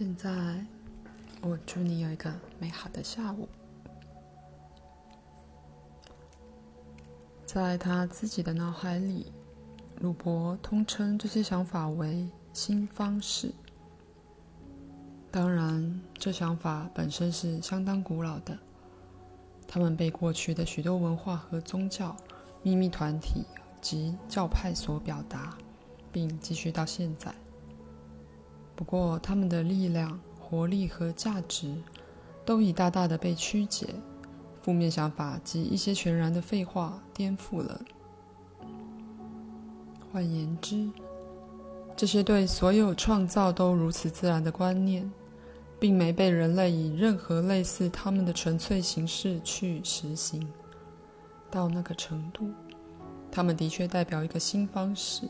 现在，我祝你有一个美好的下午。在他自己的脑海里，鲁伯通称这些想法为新方式。当然，这想法本身是相当古老的，他们被过去的许多文化和宗教、秘密团体及教派所表达，并继续到现在。不过，他们的力量、活力和价值都已大大的被曲解。负面想法及一些全然的废话颠覆了。换言之，这些对所有创造都如此自然的观念，并没被人类以任何类似他们的纯粹形式去实行。到那个程度，他们的确代表一个新方式。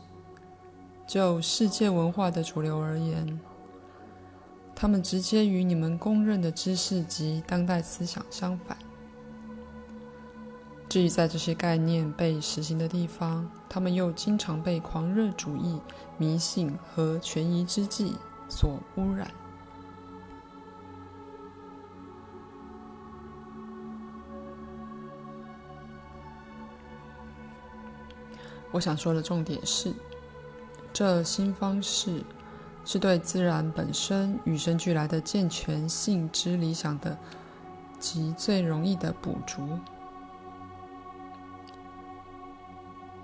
就世界文化的主流而言，他们直接与你们公认的知识及当代思想相反。至于在这些概念被实行的地方，他们又经常被狂热主义、迷信和权宜之计所污染。我想说的重点是，这新方式是对自然本身与生俱来的健全性之理想的及最容易的补足。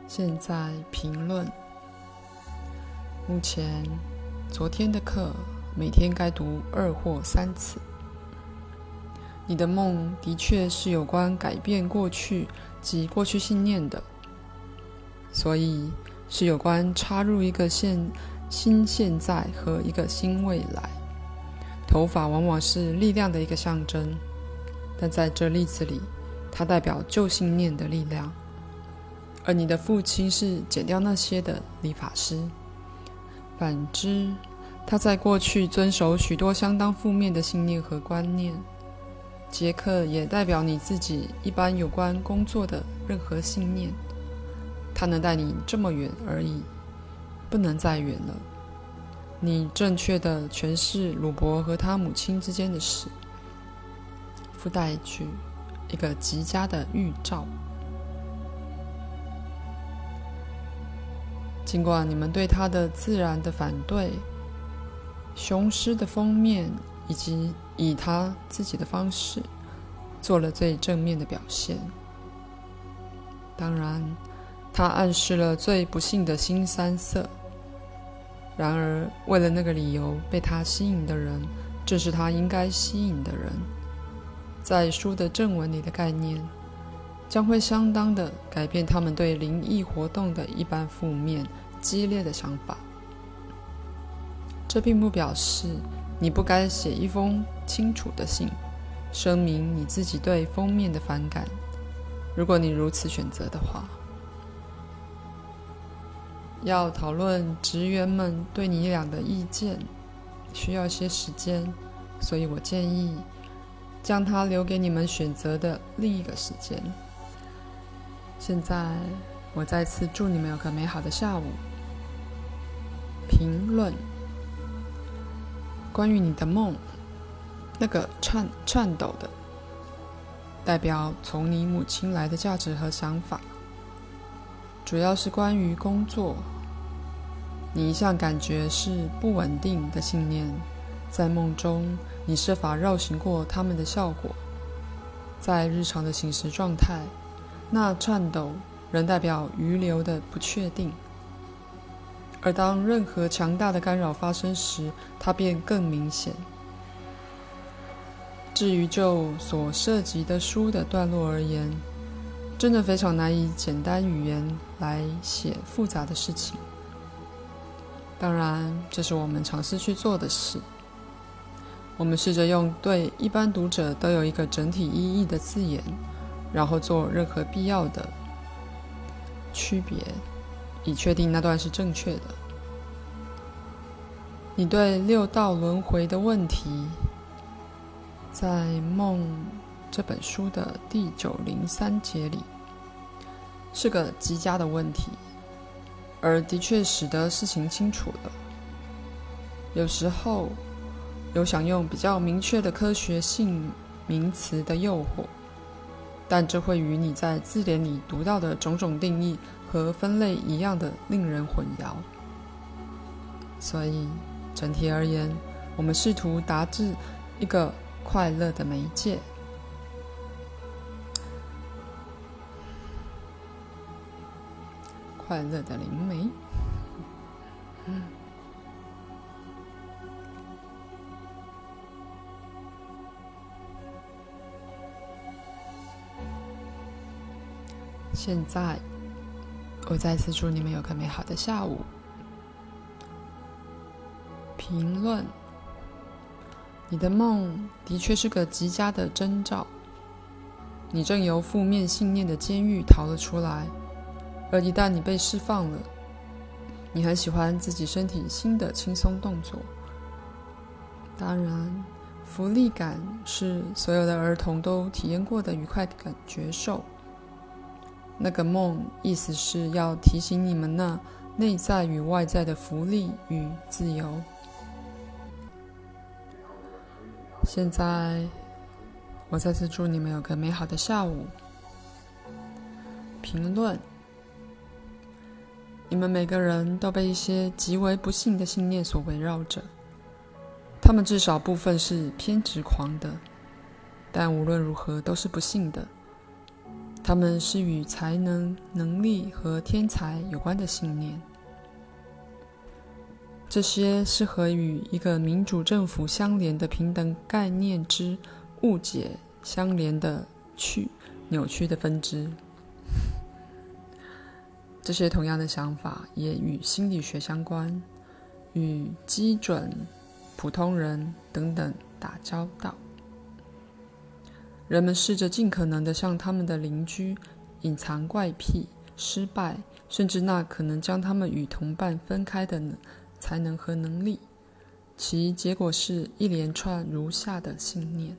现在评论。目前，昨天的课每天该读二或三次。你的梦的确是有关改变过去及过去信念的，所以是有关插入一个现新现在和一个新未来。头发往往是力量的一个象征，但在这例子里，它代表旧信念的力量。而你的父亲是剪掉那些的理发师。反之，他在过去遵守许多相当负面的信念和观念。杰克也代表你自己一般有关工作的任何信念。他能带你这么远而已，不能再远了。你正确地诠释鲁伯和他母亲之间的事。附带一句，一个极佳的预兆。尽管你们对他的自然的反对，雄狮的封面，以及以他自己的方式做了最正面的表现。当然，他暗示了最不幸的新三色。然而，为了那个理由被他吸引的人，正是他应该吸引的人。在书的正文里的概念，将会相当的改变他们对灵异活动的一般负面、激烈的想法。这并不表示你不该写一封清楚的信，声明你自己对封面的反感。如果你如此选择的话，要讨论职员们对你俩的意见，需要些时间，所以我建议将它留给你们选择的另一个时间。现在，我再次祝你们有个美好的下午。评论：关于你的梦，那个颤颤抖的，代表从你母亲来的价值和想法，主要是关于工作。你一向感觉是不稳定的信念，在梦中你设法绕行过它们的效果，在日常的醒时状态。那颤抖仍代表余留的不确定，而当任何强大的干扰发生时，它便更明显。至于就所涉及的书的段落而言，真的非常难以简单语言来写复杂的事情。当然，这是我们尝试去做的事。我们试着用对一般读者都有一个整体意义的字眼。然后做任何必要的区别，以确定那段是正确的。你对六道轮回的问题，在《梦》这本书的第九零三节里，是个极佳的问题，而的确使得事情清楚了。有时候，有想用比较明确的科学性名词的诱惑，但这会与你在字典里读到的种种定义和分类一样的令人混淆。所以，整体而言，我们试图达至一个快乐的媒介。快乐的灵媒。现在，我再次祝你们有个美好的下午。评论：你的梦的确是个极佳的征兆。你正由负面信念的监狱逃了出来，而一旦你被释放了，你很喜欢自己身体新的轻松动作。当然，浮力感是所有的儿童都体验过的愉快感觉受。那个梦，意思是要提醒你们那内在与外在的浮力与自由。现在，我再次祝你们有个美好的下午。评论：你们每个人都被一些极为不幸的信念所围绕着，他们至少部分是偏执狂的，但无论如何都是不幸的。他们是与才能、能力和天才有关的信念。这些是和与一个民主政府相连的平等概念之误解相连的去扭曲的分支。这些同样的想法也与心理学相关，与基准、普通人等等打交道。人们试着尽可能的向他们的邻居隐藏怪癖、失败，甚至那可能将他们与同伴分开的才能和能力。其结果是一连串如下的信念：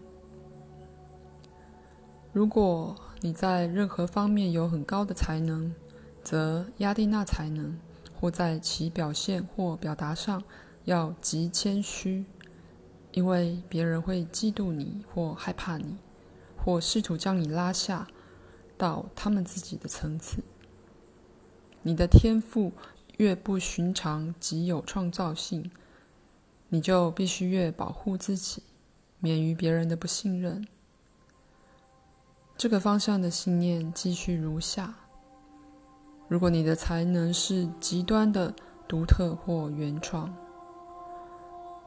如果你在任何方面有很高的才能，则压低那才能，或在其表现或表达上要极谦虚，因为别人会嫉妒你或害怕你。或试图将你拉下到他们自己的层次。你的天赋越不寻常，极有创造性，你就必须越保护自己，免于别人的不信任。这个方向的信念继续如下：如果你的才能是极端的独特或原创，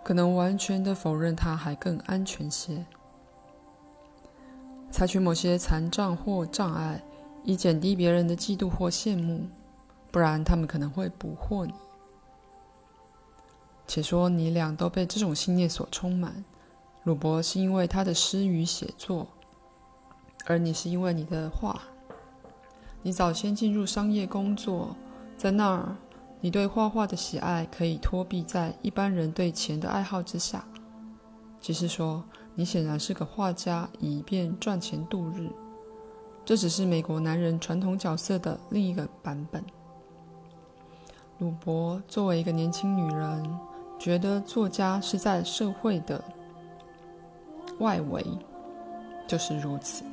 可能完全的否认它还更安全些。采取某些残障或障碍，以减低别人的嫉妒或羡慕，不然他们可能会捕获你。且说你俩都被这种信念所充满。鲁伯是因为他的诗与写作，而你是因为你的画。你早先进入商业工作，在那儿，你对画画的喜爱可以托庇在一般人对钱的爱好之下。即是说，你显然是个画家，以便赚钱度日。这只是美国男人传统角色的另一个版本。鲁伯作为一个年轻女人，觉得作家是在社会的外围，就是如此。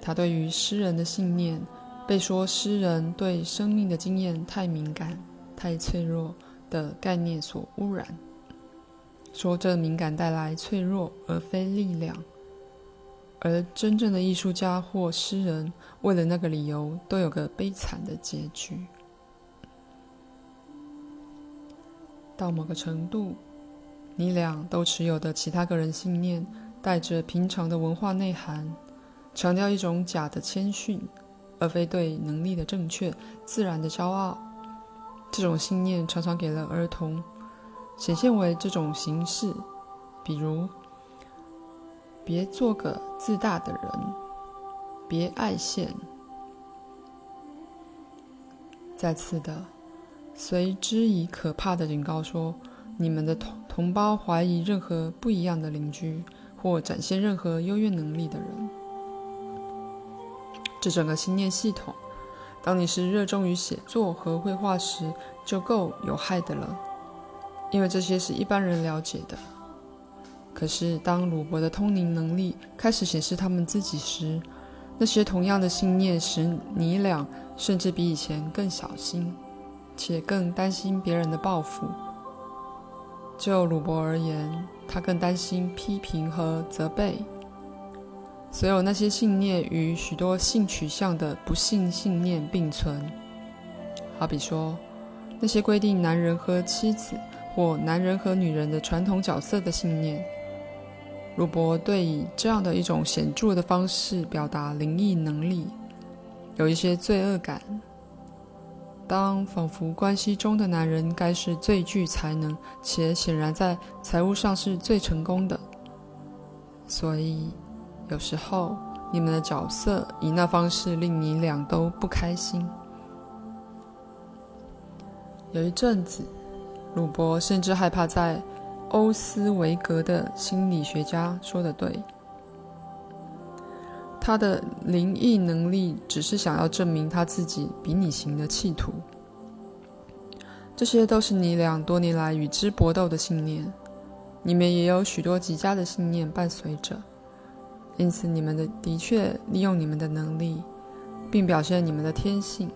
他对于诗人的信念，被说诗人对生命的经验太敏感、太脆弱的概念所污染。说这敏感带来脆弱，而非力量。而真正的艺术家或诗人，为了那个理由，都有个悲惨的结局。到某个程度，你俩都持有的其他个人信念，带着平常的文化内涵，强调一种假的谦逊，而非对能力的正确、自然的骄傲。这种信念常常给了儿童。显现为这种形式，比如“别做个自大的人”，“别爱现”。再次的，随之以可怕的警告说：“你们的同同胞怀疑任何不一样的邻居，或展现任何优越能力的人。”这整个信念系统，当你是热衷于写作和绘画时，就够有害的了。因为这些是一般人了解的。可是，当鲁伯的通灵能力开始显示他们自己时，那些同样的信念使你俩甚至比以前更小心，且更担心别人的报复。就鲁伯而言，他更担心批评和责备。所有那些信念与许多性取向的不幸信念并存，好比说，那些规定男人和妻子或男人和女人的传统角色的信念。鲁伯对以这样的一种显著的方式表达灵异能力，有一些罪恶感。当仿佛关系中的男人该是最具才能，且显然在财务上是最成功的，所以有时候你们的角色以那方式令你俩都不开心。有一阵子，鲁伯甚至害怕在。欧斯维格的心理学家说的对，他的灵异能力只是想要证明他自己比你行的企图。这些都是你俩多年来与之搏斗的信念，你们也有许多极佳的信念伴随着，因此你们的的确利用你们的能力，并表现你们的天性。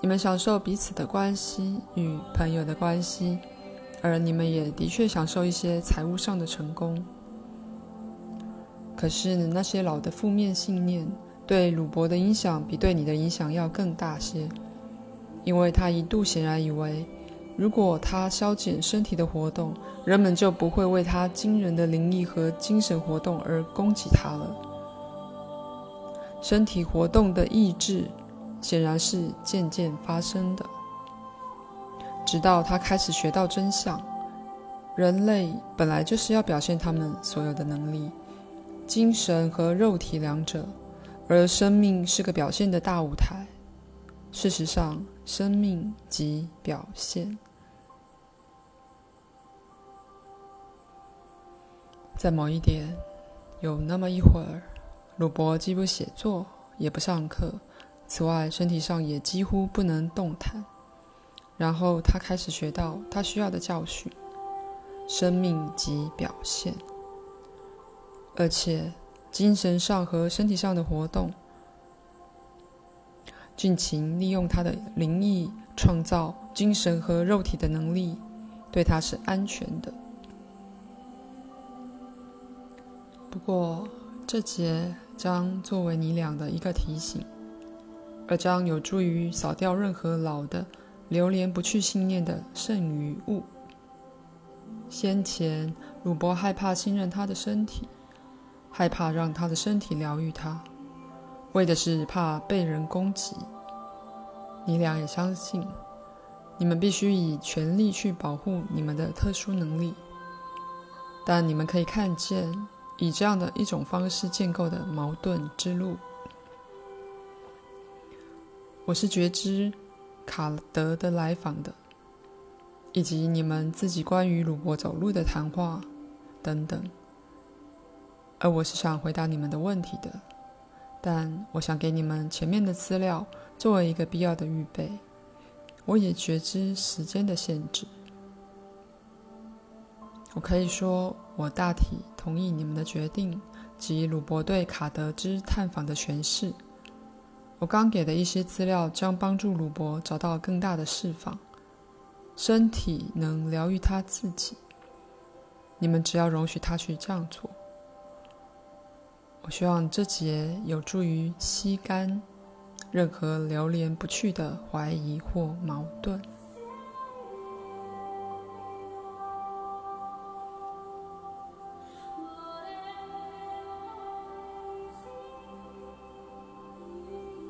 你们享受彼此的关系与朋友的关系。而你们也的确享受一些财务上的成功，可是那些老的负面信念对鲁伯的影响比对你的影响要更大些，因为他一度显然以为，如果他消减身体的活动，人们就不会为他惊人的灵异和精神活动而攻击他了。身体活动的抑制显然是渐渐发生的。直到他开始学到真相，人类本来就是要表现他们所有的能力，精神和肉体两者，而生命是个表现的大舞台。事实上，生命即表现。在某一点，有那么一会儿，鲁伯既不写作，也不上课，此外，身体上也几乎不能动弹。然后他开始学到他需要的教训：生命及表现，而且精神上和身体上的活动，尽情利用他的灵异创造精神和肉体的能力，对他是安全的。不过这节将作为你俩的一个提醒，而将有助于扫掉任何老的。流连不去信念的剩余物。先前，鲁伯害怕信任他的身体，害怕让他的身体疗愈他，为的是怕被人攻击。你俩也相信，你们必须以全力去保护你们的特殊能力。但你们可以看见，以这样的一种方式建构的矛盾之路。我是觉知。卡德的来访的，以及你们自己关于鲁伯走路的谈话等等，而我是想回答你们的问题的，但我想给你们前面的资料作为一个必要的预备。我也觉知时间的限制，我可以说，我大体同意你们的决定及鲁伯对卡德之探访的诠释。我刚给的一些资料将帮助鲁伯找到更大的释放，身体能疗愈他自己。你们只要容许他去这样做。我希望这节有助于吸干任何流连不去的怀疑或矛盾。